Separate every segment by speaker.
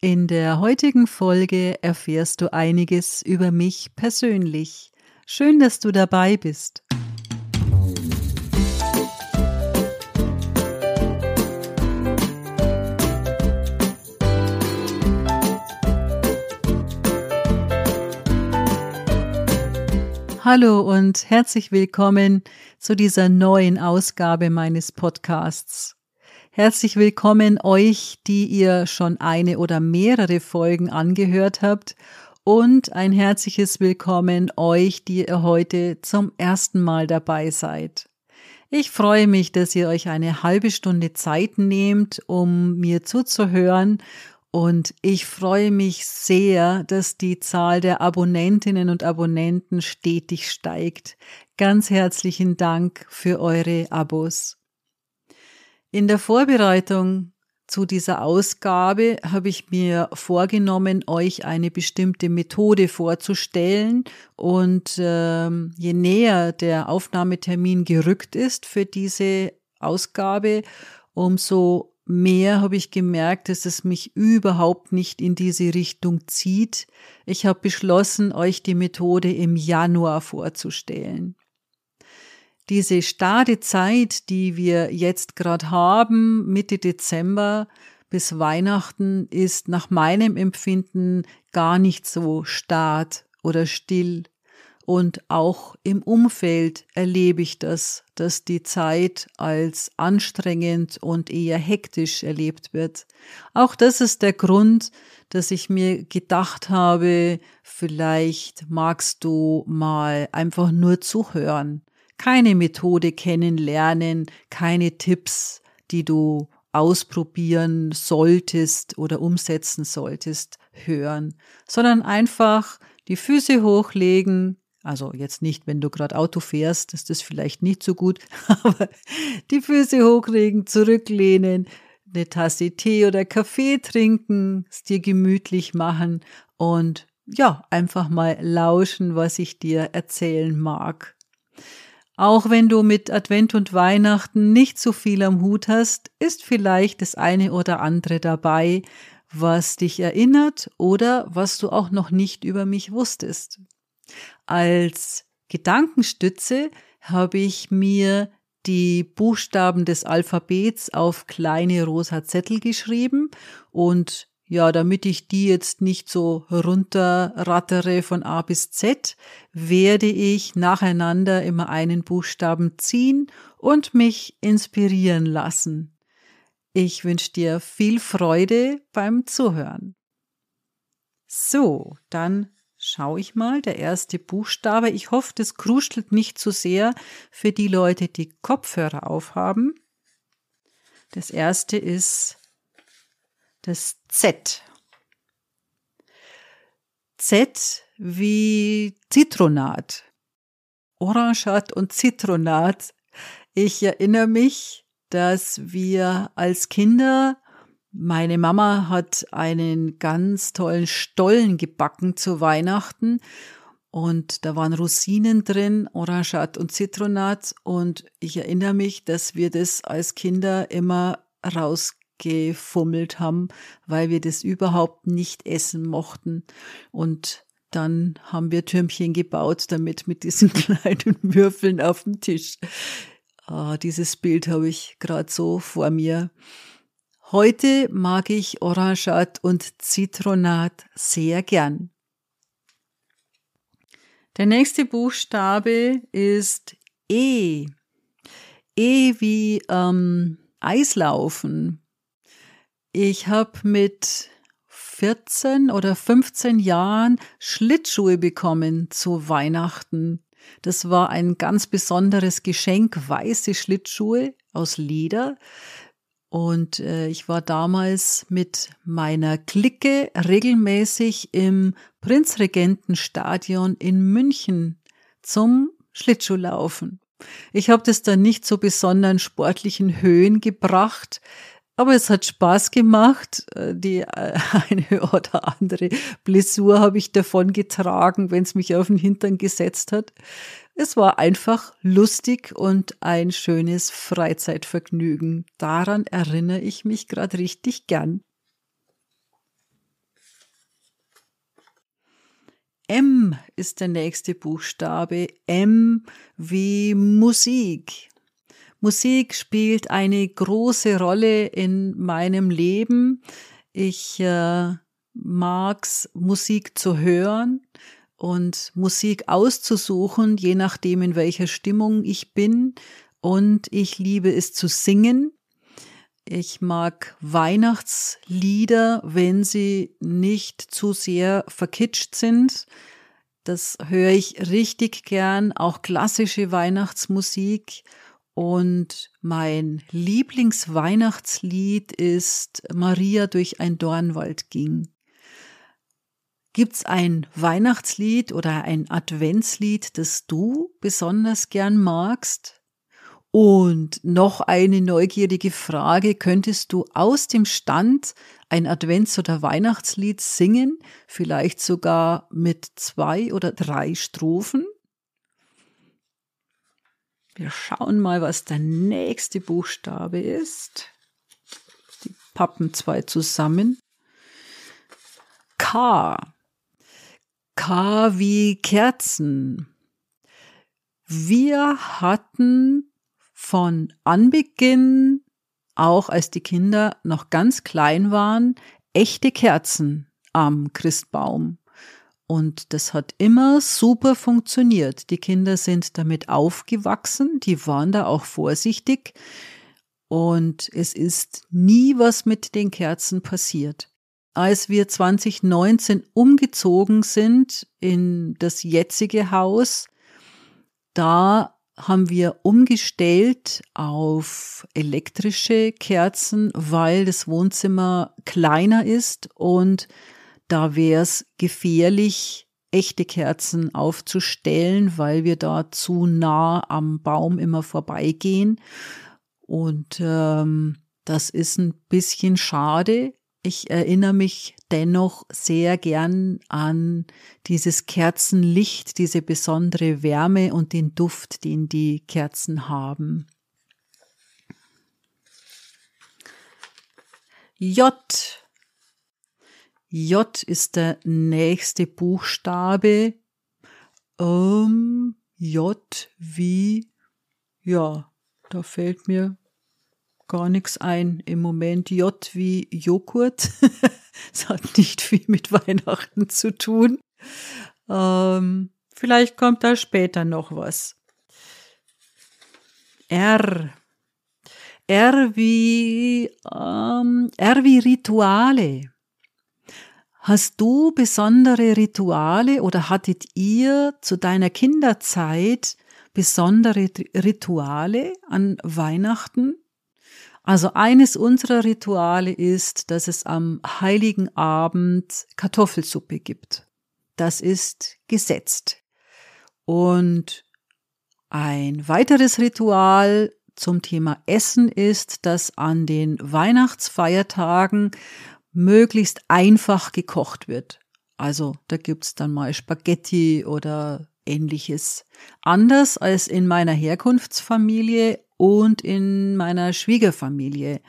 Speaker 1: In der heutigen Folge erfährst du einiges über mich persönlich. Schön, dass du dabei bist. Hallo und herzlich willkommen zu dieser neuen Ausgabe meines Podcasts. Herzlich willkommen euch, die ihr schon eine oder mehrere Folgen angehört habt und ein herzliches Willkommen euch, die ihr heute zum ersten Mal dabei seid. Ich freue mich, dass ihr euch eine halbe Stunde Zeit nehmt, um mir zuzuhören und ich freue mich sehr, dass die Zahl der Abonnentinnen und Abonnenten stetig steigt. Ganz herzlichen Dank für eure Abos. In der Vorbereitung zu dieser Ausgabe habe ich mir vorgenommen, euch eine bestimmte Methode vorzustellen. Und äh, je näher der Aufnahmetermin gerückt ist für diese Ausgabe, umso mehr habe ich gemerkt, dass es mich überhaupt nicht in diese Richtung zieht. Ich habe beschlossen, euch die Methode im Januar vorzustellen diese starre Zeit, die wir jetzt gerade haben, Mitte Dezember bis Weihnachten, ist nach meinem Empfinden gar nicht so stark oder still. Und auch im Umfeld erlebe ich das, dass die Zeit als anstrengend und eher hektisch erlebt wird. Auch das ist der Grund, dass ich mir gedacht habe, vielleicht magst du mal einfach nur zuhören keine Methode kennenlernen, keine Tipps, die du ausprobieren solltest oder umsetzen solltest, hören, sondern einfach die Füße hochlegen, also jetzt nicht, wenn du gerade Auto fährst, ist das vielleicht nicht so gut, aber die Füße hochlegen, zurücklehnen, eine Tasse Tee oder Kaffee trinken, es dir gemütlich machen und ja, einfach mal lauschen, was ich dir erzählen mag. Auch wenn du mit Advent und Weihnachten nicht so viel am Hut hast, ist vielleicht das eine oder andere dabei, was dich erinnert oder was du auch noch nicht über mich wusstest. Als Gedankenstütze habe ich mir die Buchstaben des Alphabets auf kleine rosa Zettel geschrieben und ja, damit ich die jetzt nicht so runterrattere von A bis Z, werde ich nacheinander immer einen Buchstaben ziehen und mich inspirieren lassen. Ich wünsche dir viel Freude beim Zuhören. So, dann schaue ich mal, der erste Buchstabe. Ich hoffe, das kruschelt nicht zu sehr für die Leute, die Kopfhörer aufhaben. Das erste ist das Z. Z wie Zitronat. Orangat und Zitronat. Ich erinnere mich, dass wir als Kinder meine Mama hat einen ganz tollen Stollen gebacken zu Weihnachten und da waren Rosinen drin, Orangat und Zitronat und ich erinnere mich, dass wir das als Kinder immer raus gefummelt haben, weil wir das überhaupt nicht essen mochten. Und dann haben wir Türmchen gebaut, damit mit diesen kleinen Würfeln auf dem Tisch. Ah, dieses Bild habe ich gerade so vor mir. Heute mag ich Orangat und Zitronat sehr gern. Der nächste Buchstabe ist E. E wie ähm, Eislaufen. Ich habe mit 14 oder 15 Jahren Schlittschuhe bekommen zu Weihnachten. Das war ein ganz besonderes Geschenk, weiße Schlittschuhe aus Leder. Und äh, ich war damals mit meiner Clique regelmäßig im Prinzregentenstadion in München zum Schlittschuhlaufen. Ich habe das dann nicht so besonderen sportlichen Höhen gebracht, aber es hat Spaß gemacht. Äh, die äh, eine oder andere Blessur habe ich davon getragen, wenn es mich auf den Hintern gesetzt hat. Es war einfach lustig und ein schönes Freizeitvergnügen. Daran erinnere ich mich gerade richtig gern. M ist der nächste Buchstabe. M wie Musik. Musik spielt eine große Rolle in meinem Leben. Ich äh, mag's, Musik zu hören und Musik auszusuchen, je nachdem, in welcher Stimmung ich bin. Und ich liebe es zu singen. Ich mag Weihnachtslieder, wenn sie nicht zu sehr verkitscht sind. Das höre ich richtig gern, auch klassische Weihnachtsmusik. Und mein Lieblingsweihnachtslied ist Maria durch ein Dornwald ging. Gibt's ein Weihnachtslied oder ein Adventslied, das du besonders gern magst? Und noch eine neugierige Frage, könntest du aus dem Stand ein Advents- oder Weihnachtslied singen, vielleicht sogar mit zwei oder drei Strophen? Wir schauen mal, was der nächste Buchstabe ist. Die pappen zwei zusammen. K. K wie Kerzen. Wir hatten von Anbeginn, auch als die Kinder noch ganz klein waren, echte Kerzen am Christbaum. Und das hat immer super funktioniert. Die Kinder sind damit aufgewachsen, die waren da auch vorsichtig. Und es ist nie was mit den Kerzen passiert. Als wir 2019 umgezogen sind in das jetzige Haus, da haben wir umgestellt auf elektrische Kerzen, weil das Wohnzimmer kleiner ist und da wäre es gefährlich, echte Kerzen aufzustellen, weil wir da zu nah am Baum immer vorbeigehen. Und ähm, das ist ein bisschen schade, ich erinnere mich dennoch sehr gern an dieses Kerzenlicht, diese besondere Wärme und den Duft, den die Kerzen haben. J. J ist der nächste Buchstabe. Ähm, J wie, ja, da fällt mir gar nichts ein im Moment. J wie Joghurt. Es hat nicht viel mit Weihnachten zu tun. Ähm, vielleicht kommt da später noch was. R. R wie, ähm, R wie Rituale. Hast du besondere Rituale oder hattet ihr zu deiner Kinderzeit besondere Rituale an Weihnachten? Also eines unserer Rituale ist, dass es am heiligen Abend Kartoffelsuppe gibt. Das ist gesetzt. Und ein weiteres Ritual zum Thema Essen ist, dass an den Weihnachtsfeiertagen möglichst einfach gekocht wird. Also da gibt's dann mal Spaghetti oder ähnliches. Anders als in meiner Herkunftsfamilie und in meiner Schwiegerfamilie.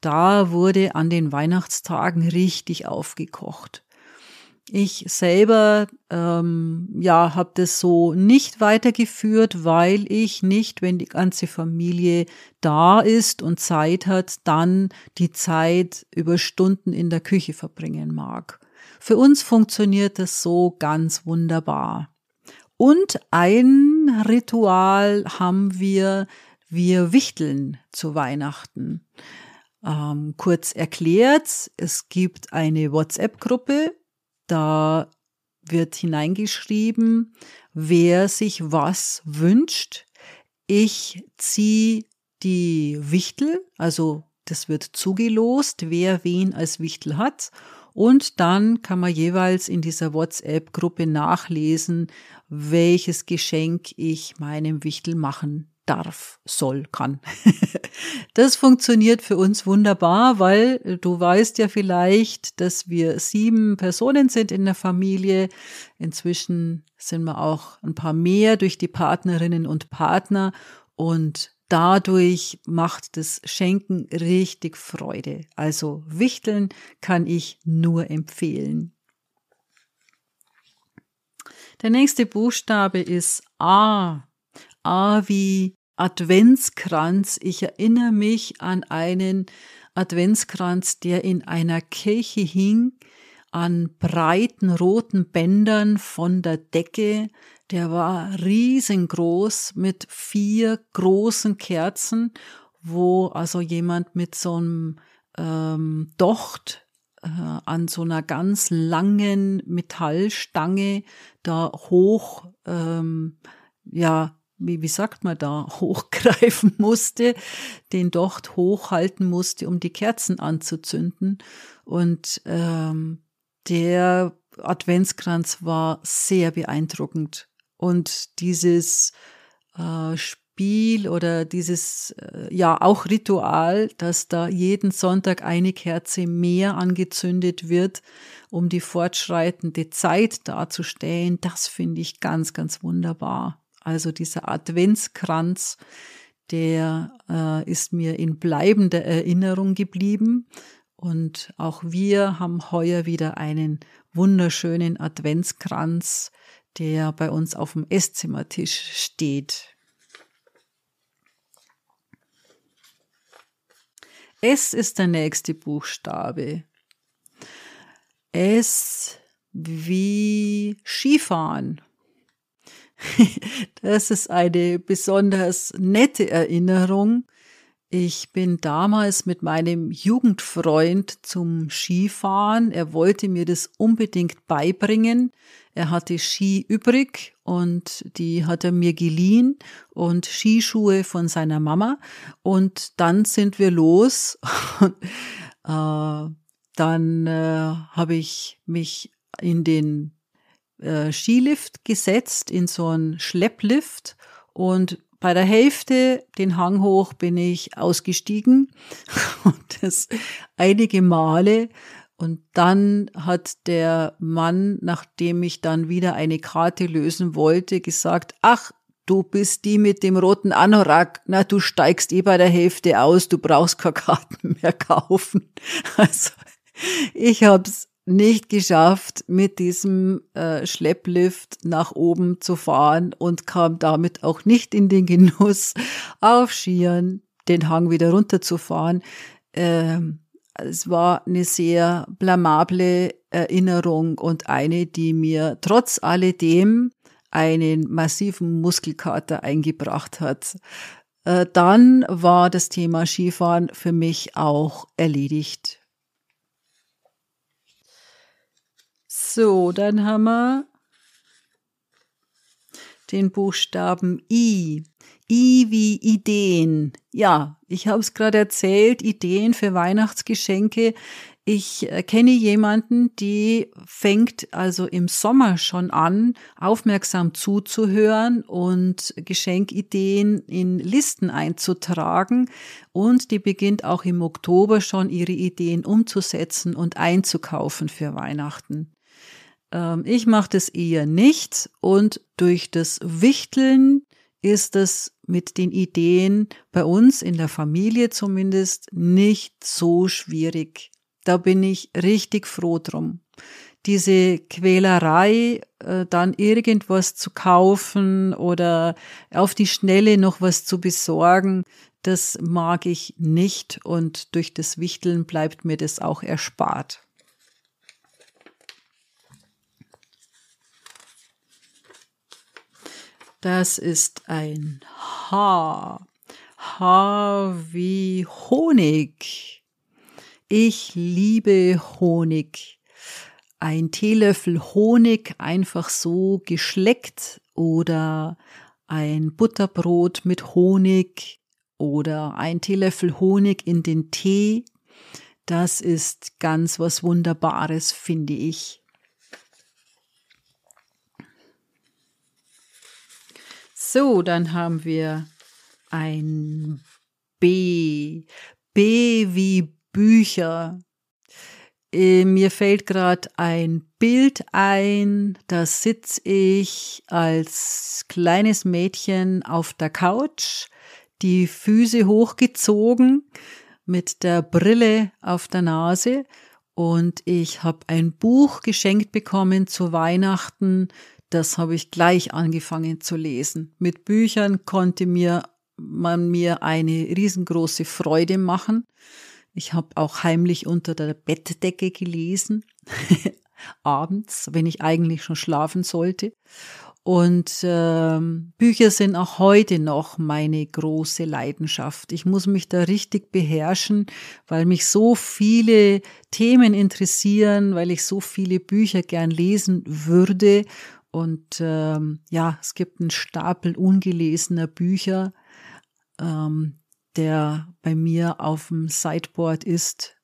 Speaker 1: Da wurde an den Weihnachtstagen richtig aufgekocht. Ich selber ähm, ja habe das so nicht weitergeführt, weil ich nicht, wenn die ganze Familie da ist und Zeit hat, dann die Zeit über Stunden in der Küche verbringen mag. Für uns funktioniert das so ganz wunderbar. Und ein Ritual haben wir, wir wichteln zu Weihnachten. Ähm, kurz erklärt, es gibt eine WhatsApp-Gruppe, da wird hineingeschrieben, wer sich was wünscht. Ich ziehe die Wichtel, also das wird zugelost, wer wen als Wichtel hat. Und dann kann man jeweils in dieser WhatsApp-Gruppe nachlesen, welches Geschenk ich meinem Wichtel machen darf, soll, kann. das funktioniert für uns wunderbar, weil du weißt ja vielleicht, dass wir sieben Personen sind in der Familie. Inzwischen sind wir auch ein paar mehr durch die Partnerinnen und Partner und dadurch macht das Schenken richtig Freude. Also Wichteln kann ich nur empfehlen. Der nächste Buchstabe ist A. A wie Adventskranz. Ich erinnere mich an einen Adventskranz, der in einer Kirche hing, an breiten roten Bändern von der Decke. Der war riesengroß mit vier großen Kerzen, wo also jemand mit so einem ähm, Docht äh, an so einer ganz langen Metallstange da hoch, ähm, ja, wie, wie sagt man da, hochgreifen musste, den Docht hochhalten musste, um die Kerzen anzuzünden. Und ähm, der Adventskranz war sehr beeindruckend. Und dieses äh, Spiel oder dieses, äh, ja, auch Ritual, dass da jeden Sonntag eine Kerze mehr angezündet wird, um die fortschreitende Zeit darzustellen, das finde ich ganz, ganz wunderbar. Also dieser Adventskranz, der äh, ist mir in bleibender Erinnerung geblieben. Und auch wir haben heuer wieder einen wunderschönen Adventskranz, der bei uns auf dem Esszimmertisch steht. S ist der nächste Buchstabe. S wie Skifahren. Das ist eine besonders nette Erinnerung. Ich bin damals mit meinem Jugendfreund zum Skifahren. Er wollte mir das unbedingt beibringen. Er hatte Ski übrig und die hat er mir geliehen und Skischuhe von seiner Mama. Und dann sind wir los. äh, dann äh, habe ich mich in den äh, Skilift gesetzt, in so einen Schlepplift und bei der Hälfte den Hang hoch bin ich ausgestiegen und das einige Male und dann hat der Mann, nachdem ich dann wieder eine Karte lösen wollte, gesagt, ach, du bist die mit dem roten Anorak, na, du steigst eh bei der Hälfte aus, du brauchst keine Karten mehr kaufen. Also, ich hab's nicht geschafft, mit diesem äh, Schlepplift nach oben zu fahren und kam damit auch nicht in den Genuss, auf Skiern den Hang wieder runterzufahren. Ähm, es war eine sehr blamable Erinnerung und eine, die mir trotz alledem einen massiven Muskelkater eingebracht hat. Äh, dann war das Thema Skifahren für mich auch erledigt. So, dann haben wir den Buchstaben I. I wie Ideen. Ja, ich habe es gerade erzählt, Ideen für Weihnachtsgeschenke. Ich kenne jemanden, die fängt also im Sommer schon an, aufmerksam zuzuhören und Geschenkideen in Listen einzutragen. Und die beginnt auch im Oktober schon ihre Ideen umzusetzen und einzukaufen für Weihnachten. Ähm, ich mache das eher nicht und durch das Wichteln ist es mit den Ideen bei uns in der Familie zumindest nicht so schwierig. Da bin ich richtig froh drum. Diese Quälerei, äh, dann irgendwas zu kaufen oder auf die Schnelle noch was zu besorgen, das mag ich nicht und durch das Wichteln bleibt mir das auch erspart. Das ist ein H. H wie Honig. Ich liebe Honig. Ein Teelöffel Honig einfach so geschleckt oder ein Butterbrot mit Honig oder ein Teelöffel Honig in den Tee. Das ist ganz was Wunderbares, finde ich. So, dann haben wir ein B. B wie Bücher. Äh, mir fällt gerade ein Bild ein, da sitze ich als kleines Mädchen auf der Couch, die Füße hochgezogen, mit der Brille auf der Nase und ich habe ein Buch geschenkt bekommen zu Weihnachten das habe ich gleich angefangen zu lesen. Mit Büchern konnte mir man mir eine riesengroße Freude machen. Ich habe auch heimlich unter der Bettdecke gelesen, abends, wenn ich eigentlich schon schlafen sollte. Und ähm, Bücher sind auch heute noch meine große Leidenschaft. Ich muss mich da richtig beherrschen, weil mich so viele Themen interessieren, weil ich so viele Bücher gern lesen würde. Und ähm, ja, es gibt einen Stapel ungelesener Bücher, ähm, der bei mir auf dem Sideboard ist.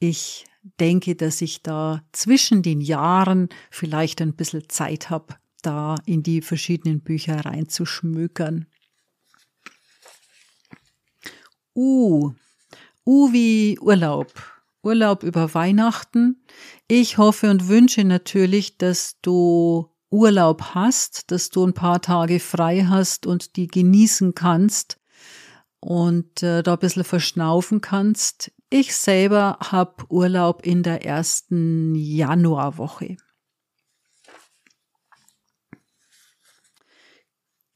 Speaker 1: Ich denke, dass ich da zwischen den Jahren vielleicht ein bisschen Zeit habe, da in die verschiedenen Bücher reinzuschmökern. U. U wie Urlaub. Urlaub über Weihnachten. Ich hoffe und wünsche natürlich, dass du Urlaub hast, dass du ein paar Tage frei hast und die genießen kannst und äh, da ein bisschen verschnaufen kannst. Ich selber habe Urlaub in der ersten Januarwoche.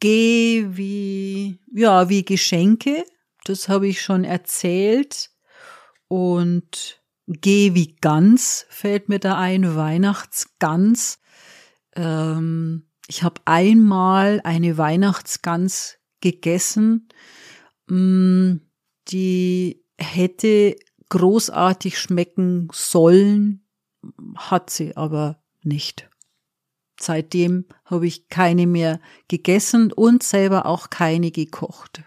Speaker 1: Geh wie, ja, wie Geschenke, das habe ich schon erzählt. Und geh wie Gans fällt mir da ein, Weihnachtsgans. Ähm, ich habe einmal eine Weihnachtsgans gegessen, mm, die hätte großartig schmecken sollen, hat sie aber nicht. Seitdem habe ich keine mehr gegessen und selber auch keine gekocht.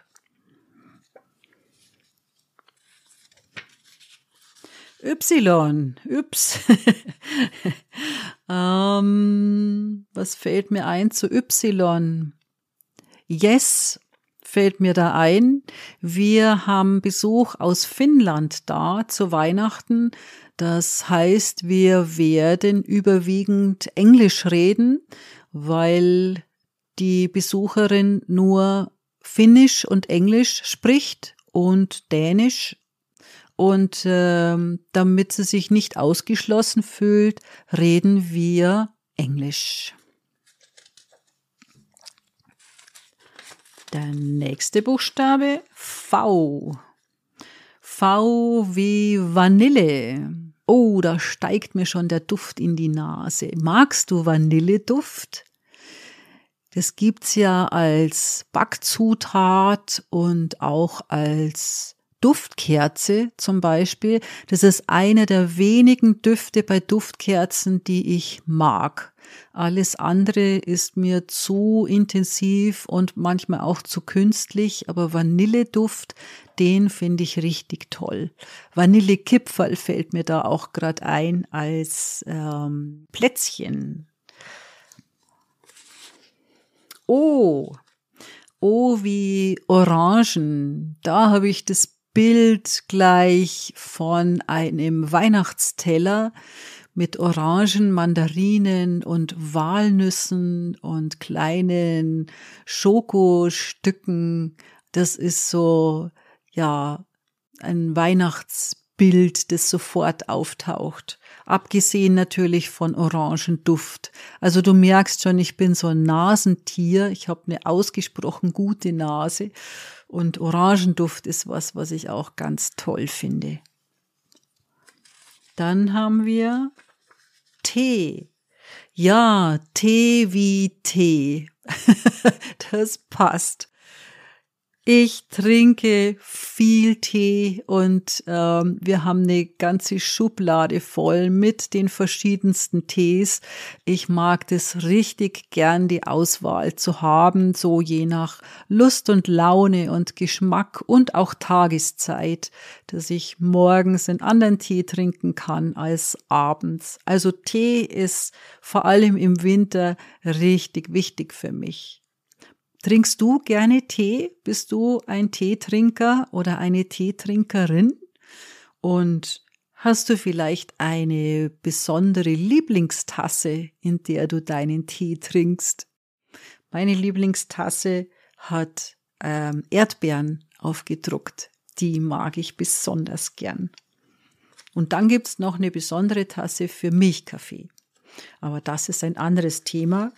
Speaker 1: Y, Yps. ähm, was fällt mir ein zu Y? Yes fällt mir da ein. Wir haben Besuch aus Finnland da zu Weihnachten. Das heißt, wir werden überwiegend Englisch reden, weil die Besucherin nur Finnisch und Englisch spricht und Dänisch. Und äh, damit sie sich nicht ausgeschlossen fühlt, reden wir Englisch. Der nächste Buchstabe V. V wie Vanille. Oh, da steigt mir schon der Duft in die Nase. Magst du Vanilleduft? Das gibt's ja als Backzutat und auch als Duftkerze zum Beispiel. Das ist einer der wenigen Düfte bei Duftkerzen, die ich mag. Alles andere ist mir zu intensiv und manchmal auch zu künstlich, aber Vanilleduft, den finde ich richtig toll. Vanillekipferl fällt mir da auch gerade ein als ähm, Plätzchen. Oh, oh wie Orangen. Da habe ich das Bild gleich von einem Weihnachtsteller mit Orangen, Mandarinen und Walnüssen und kleinen Schokostücken. Das ist so, ja, ein Weihnachtsbild, das sofort auftaucht. Abgesehen natürlich von Orangenduft. Also du merkst schon, ich bin so ein Nasentier. Ich habe eine ausgesprochen gute Nase. Und Orangenduft ist was, was ich auch ganz toll finde. Dann haben wir Tee. Ja, Tee wie Tee. das passt. Ich trinke viel Tee und ähm, wir haben eine ganze Schublade voll mit den verschiedensten Tees. Ich mag das richtig gern, die Auswahl zu haben, so je nach Lust und Laune und Geschmack und auch Tageszeit, dass ich morgens einen anderen Tee trinken kann als abends. Also Tee ist vor allem im Winter richtig wichtig für mich. Trinkst du gerne Tee? Bist du ein Teetrinker oder eine Teetrinkerin? Und hast du vielleicht eine besondere Lieblingstasse, in der du deinen Tee trinkst? Meine Lieblingstasse hat ähm, Erdbeeren aufgedruckt. Die mag ich besonders gern. Und dann gibt's noch eine besondere Tasse für Milchkaffee. Aber das ist ein anderes Thema.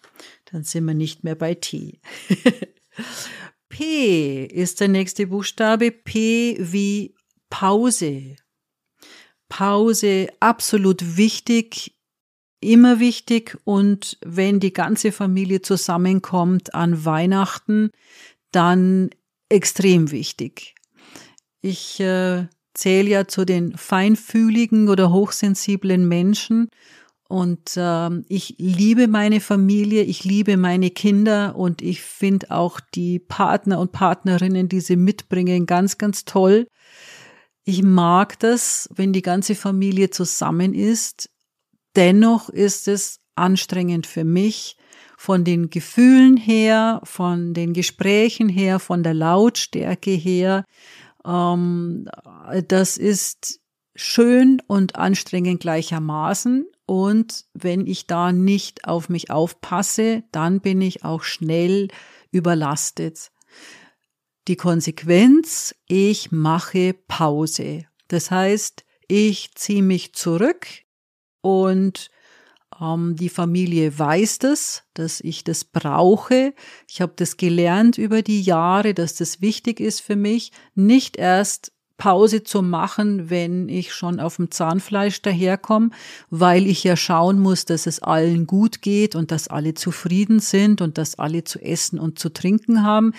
Speaker 1: Dann sind wir nicht mehr bei T. P ist der nächste Buchstabe. P wie Pause. Pause absolut wichtig, immer wichtig. Und wenn die ganze Familie zusammenkommt an Weihnachten, dann extrem wichtig. Ich äh, zähle ja zu den feinfühligen oder hochsensiblen Menschen und äh, ich liebe meine Familie, ich liebe meine Kinder und ich finde auch die Partner und Partnerinnen, die sie mitbringen, ganz, ganz toll. Ich mag das, wenn die ganze Familie zusammen ist. Dennoch ist es anstrengend für mich, von den Gefühlen her, von den Gesprächen her, von der Lautstärke her. Ähm, das ist schön und anstrengend gleichermaßen. Und wenn ich da nicht auf mich aufpasse, dann bin ich auch schnell überlastet. Die Konsequenz, ich mache Pause. Das heißt, ich ziehe mich zurück und ähm, die Familie weiß das, dass ich das brauche. Ich habe das gelernt über die Jahre, dass das wichtig ist für mich, nicht erst Pause zu machen, wenn ich schon auf dem Zahnfleisch daherkomme, weil ich ja schauen muss, dass es allen gut geht und dass alle zufrieden sind und dass alle zu essen und zu trinken haben.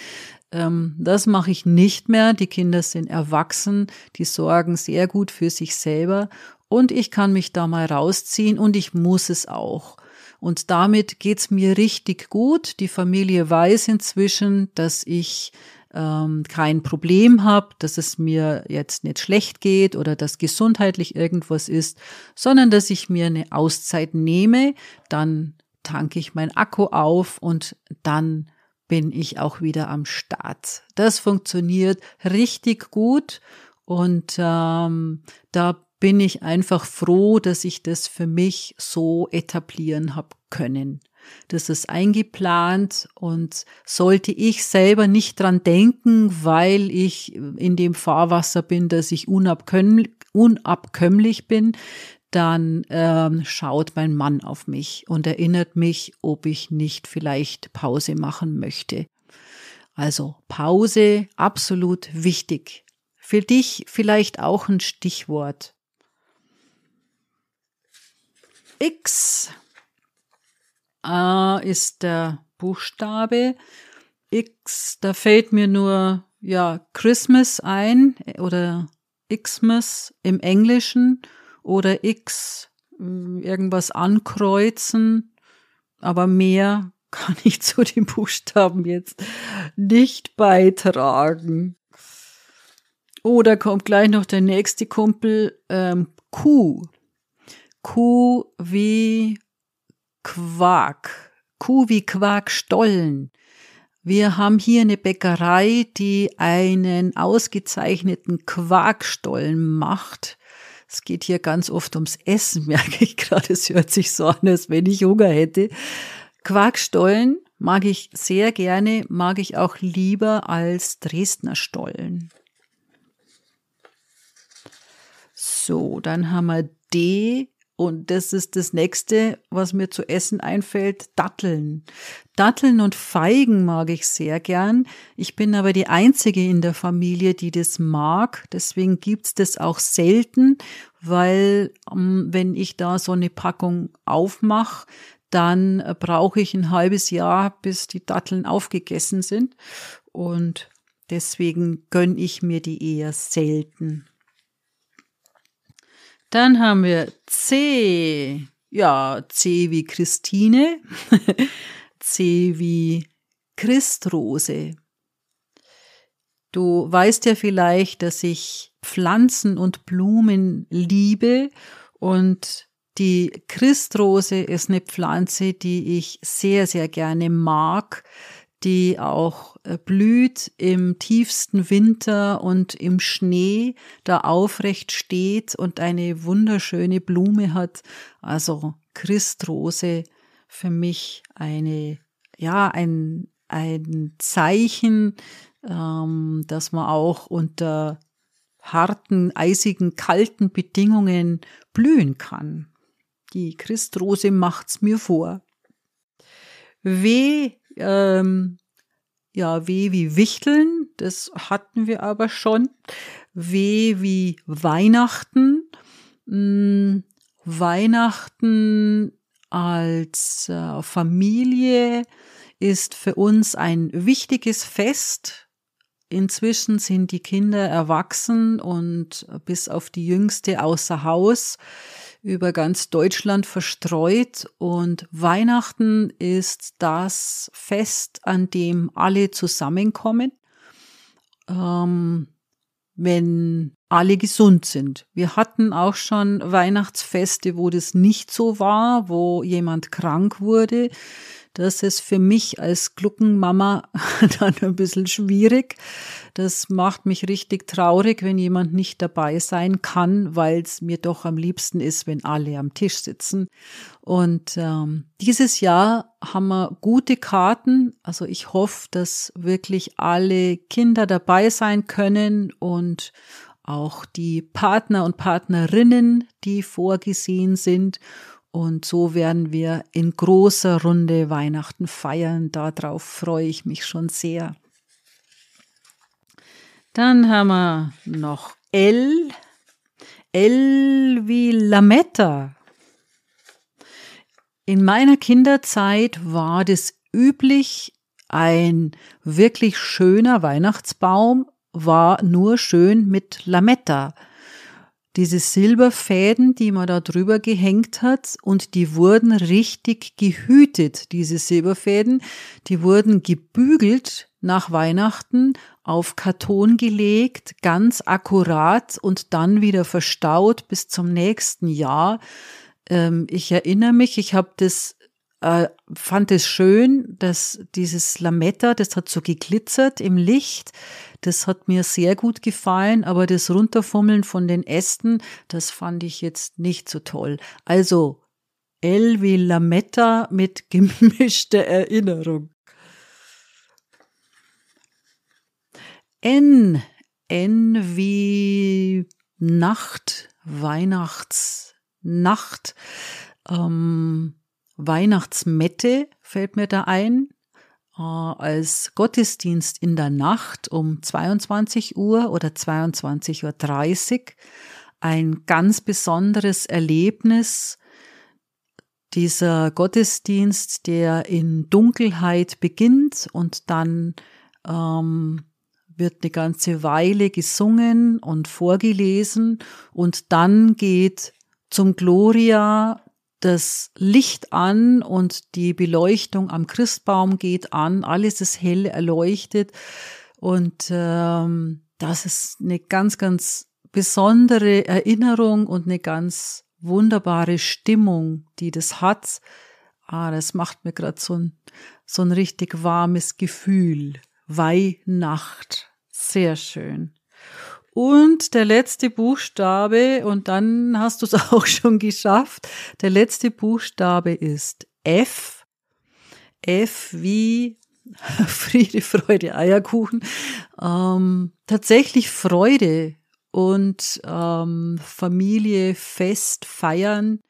Speaker 1: Ähm, das mache ich nicht mehr. Die Kinder sind erwachsen, die sorgen sehr gut für sich selber und ich kann mich da mal rausziehen und ich muss es auch. Und damit geht's mir richtig gut. Die Familie weiß inzwischen, dass ich ähm, kein Problem habe, dass es mir jetzt nicht schlecht geht oder dass gesundheitlich irgendwas ist, sondern dass ich mir eine Auszeit nehme, dann tanke ich mein Akku auf und dann bin ich auch wieder am Start. Das funktioniert richtig gut und ähm, da bin ich einfach froh, dass ich das für mich so etablieren habe können. Das ist eingeplant und sollte ich selber nicht dran denken, weil ich in dem Fahrwasser bin, dass ich unabkömmlich, bin, dann ähm, schaut mein Mann auf mich und erinnert mich, ob ich nicht vielleicht Pause machen möchte. Also Pause absolut wichtig. Für dich vielleicht auch ein Stichwort. X A ist der Buchstabe. X, da fällt mir nur ja Christmas ein oder Xmas im Englischen oder X hm, irgendwas ankreuzen, aber mehr kann ich zu den Buchstaben jetzt nicht beitragen. Oder oh, kommt gleich noch der nächste Kumpel ähm, Q. Kuh wie Quark. Kuh wie Quarkstollen. Wir haben hier eine Bäckerei, die einen ausgezeichneten Quarkstollen macht. Es geht hier ganz oft ums Essen, merke ich gerade. Es hört sich so an, als wenn ich Hunger hätte. Quarkstollen mag ich sehr gerne, mag ich auch lieber als Dresdner Stollen. So, dann haben wir D und das ist das nächste, was mir zu essen einfällt, Datteln. Datteln und Feigen mag ich sehr gern. Ich bin aber die einzige in der Familie, die das mag. Deswegen gibt's das auch selten, weil ähm, wenn ich da so eine Packung aufmache, dann äh, brauche ich ein halbes Jahr, bis die Datteln aufgegessen sind. Und deswegen gönn ich mir die eher selten. Dann haben wir C. Ja, C wie Christine. C wie Christrose. Du weißt ja vielleicht, dass ich Pflanzen und Blumen liebe und die Christrose ist eine Pflanze, die ich sehr, sehr gerne mag die auch äh, blüht im tiefsten Winter und im Schnee, da aufrecht steht und eine wunderschöne Blume hat. Also Christrose für mich eine, ja, ein, ein Zeichen, ähm, dass man auch unter harten, eisigen, kalten Bedingungen blühen kann. Die Christrose macht's mir vor. W, ähm, ja, W wie Wichteln, das hatten wir aber schon. W wie Weihnachten. Hm, Weihnachten als äh, Familie ist für uns ein wichtiges Fest. Inzwischen sind die Kinder erwachsen und bis auf die jüngste außer Haus über ganz Deutschland verstreut. Und Weihnachten ist das Fest, an dem alle zusammenkommen. Ähm, wenn alle gesund sind. Wir hatten auch schon Weihnachtsfeste, wo das nicht so war, wo jemand krank wurde. Das ist für mich als Gluckenmama dann ein bisschen schwierig. Das macht mich richtig traurig, wenn jemand nicht dabei sein kann, weil es mir doch am liebsten ist, wenn alle am Tisch sitzen. Und ähm, dieses Jahr haben wir gute Karten. Also ich hoffe, dass wirklich alle Kinder dabei sein können und auch die Partner und Partnerinnen, die vorgesehen sind. Und so werden wir in großer Runde Weihnachten feiern. Darauf freue ich mich schon sehr. Dann haben wir noch L. L wie Lametta. In meiner Kinderzeit war das üblich, ein wirklich schöner Weihnachtsbaum war nur schön mit Lametta. Diese Silberfäden, die man da drüber gehängt hat, und die wurden richtig gehütet, diese Silberfäden, die wurden gebügelt nach Weihnachten, auf Karton gelegt, ganz akkurat und dann wieder verstaut bis zum nächsten Jahr. Ähm, ich erinnere mich, ich habe das äh, fand es schön, dass dieses Lametta, das hat so geglitzert im Licht. Das hat mir sehr gut gefallen, aber das Runterfummeln von den Ästen, das fand ich jetzt nicht so toll. Also L wie Lametta mit gemischter Erinnerung. N, N wie Nacht, Weihnachtsnacht. Ähm, Weihnachtsmette fällt mir da ein, als Gottesdienst in der Nacht um 22 Uhr oder 22.30 Uhr. Ein ganz besonderes Erlebnis, dieser Gottesdienst, der in Dunkelheit beginnt und dann ähm, wird eine ganze Weile gesungen und vorgelesen und dann geht zum Gloria das Licht an und die Beleuchtung am Christbaum geht an, alles ist hell erleuchtet und ähm, das ist eine ganz, ganz besondere Erinnerung und eine ganz wunderbare Stimmung, die das hat. Ah, das macht mir gerade so ein, so ein richtig warmes Gefühl. Weihnacht. Sehr schön. Und der letzte Buchstabe, und dann hast du es auch schon geschafft. Der letzte Buchstabe ist F. F wie Friede, Freude, Eierkuchen. Ähm, tatsächlich Freude und ähm, Familie, Fest, Feiern.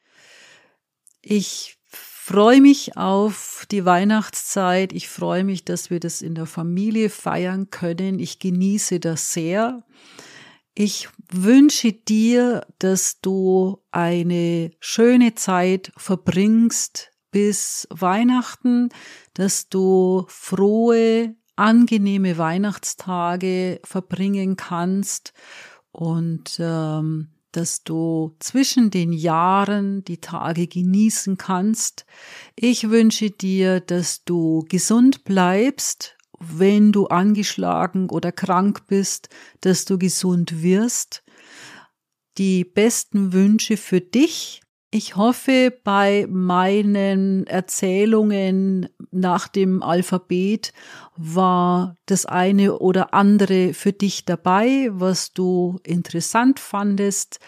Speaker 1: Ich freue mich auf die Weihnachtszeit. Ich freue mich, dass wir das in der Familie feiern können. Ich genieße das sehr. Ich wünsche dir, dass du eine schöne Zeit verbringst bis Weihnachten, dass du frohe, angenehme Weihnachtstage verbringen kannst und ähm, dass du zwischen den Jahren die Tage genießen kannst. Ich wünsche dir, dass du gesund bleibst, wenn du angeschlagen oder krank bist, dass du gesund wirst. Die besten Wünsche für dich. Ich hoffe, bei meinen Erzählungen nach dem Alphabet war das eine oder andere für dich dabei, was du interessant fandest,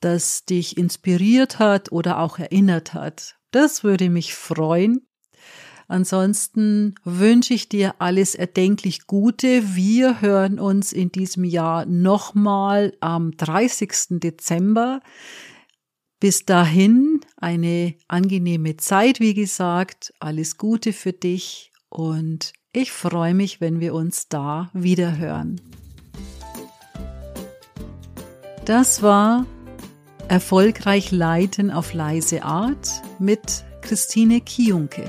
Speaker 1: das dich inspiriert hat oder auch erinnert hat. Das würde mich freuen. Ansonsten wünsche ich dir alles erdenklich Gute. Wir hören uns in diesem Jahr nochmal am 30. Dezember. Bis dahin eine angenehme Zeit, wie gesagt, alles Gute für dich und ich freue mich, wenn wir uns da wieder hören. Das war Erfolgreich Leiten auf leise Art mit Christine Kiunke.